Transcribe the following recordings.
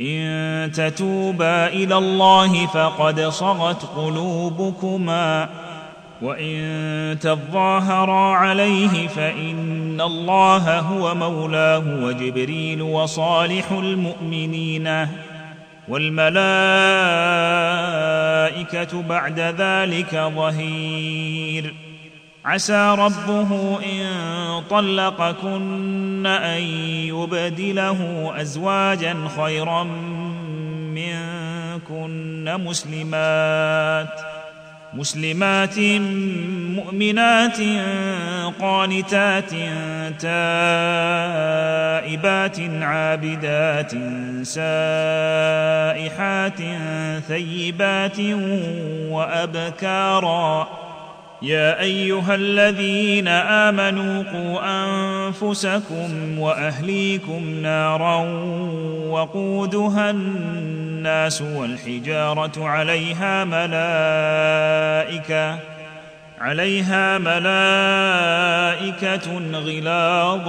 إن تتوبا إلى الله فقد صغت قلوبكما. وإن تظاهرا عليه فإن الله هو مولاه وجبريل وصالح المؤمنين. والملائكة بعد ذلك ظهير. عسى ربه إن طلقكن أن يبدله أزواجا خيرا منكن مسلمات مسلمات مؤمنات قانتات تائبات عابدات سائحات ثيبات وأبكارا يا أيها الذين آمنوا قوا أنفسكم وأهليكم نارا وقودها الناس والحجارة عليها ملائكة عليها ملائكة غلاظ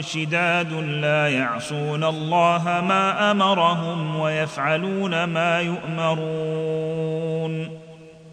شداد لا يعصون الله ما أمرهم ويفعلون ما يؤمرون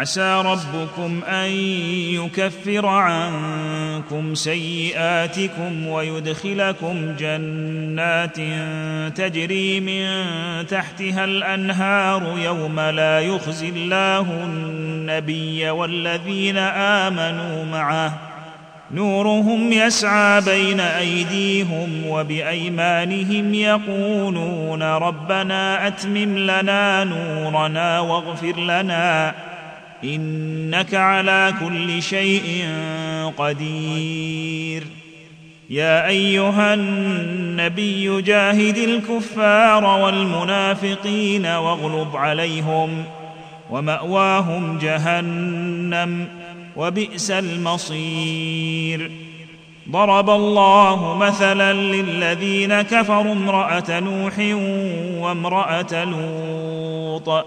عسى ربكم أن يكفر عنكم سيئاتكم ويدخلكم جنات تجري من تحتها الأنهار يوم لا يخزي الله النبي والذين آمنوا معه. نورهم يسعى بين أيديهم وبأيمانهم يقولون ربنا أتمم لنا نورنا واغفر لنا إنك على كل شيء قدير. يا أيها النبي جاهد الكفار والمنافقين واغلظ عليهم ومأواهم جهنم وبئس المصير. ضرب الله مثلا للذين كفروا امرأة نوح وامرأة لوط.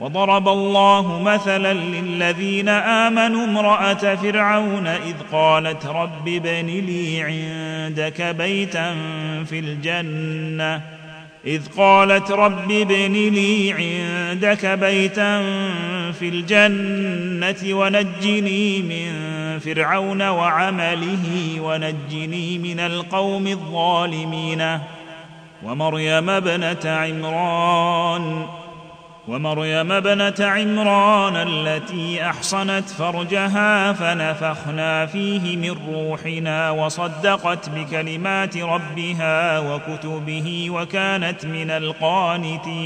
وضرب الله مثلا للذين آمنوا امرأة فرعون إذ قالت رب ابن لي عندك بيتا في الجنة. إذ قالت رب ابن لي عندك بيتا في الجنة ونجني من فرعون وعمله ونجني من القوم الظالمين. ومريم ابنة عمران. ومريم ابنة عمران التي أحصنت فرجها فنفخنا فيه من روحنا وصدقت بكلمات ربها وكتبه وكانت من القانتين.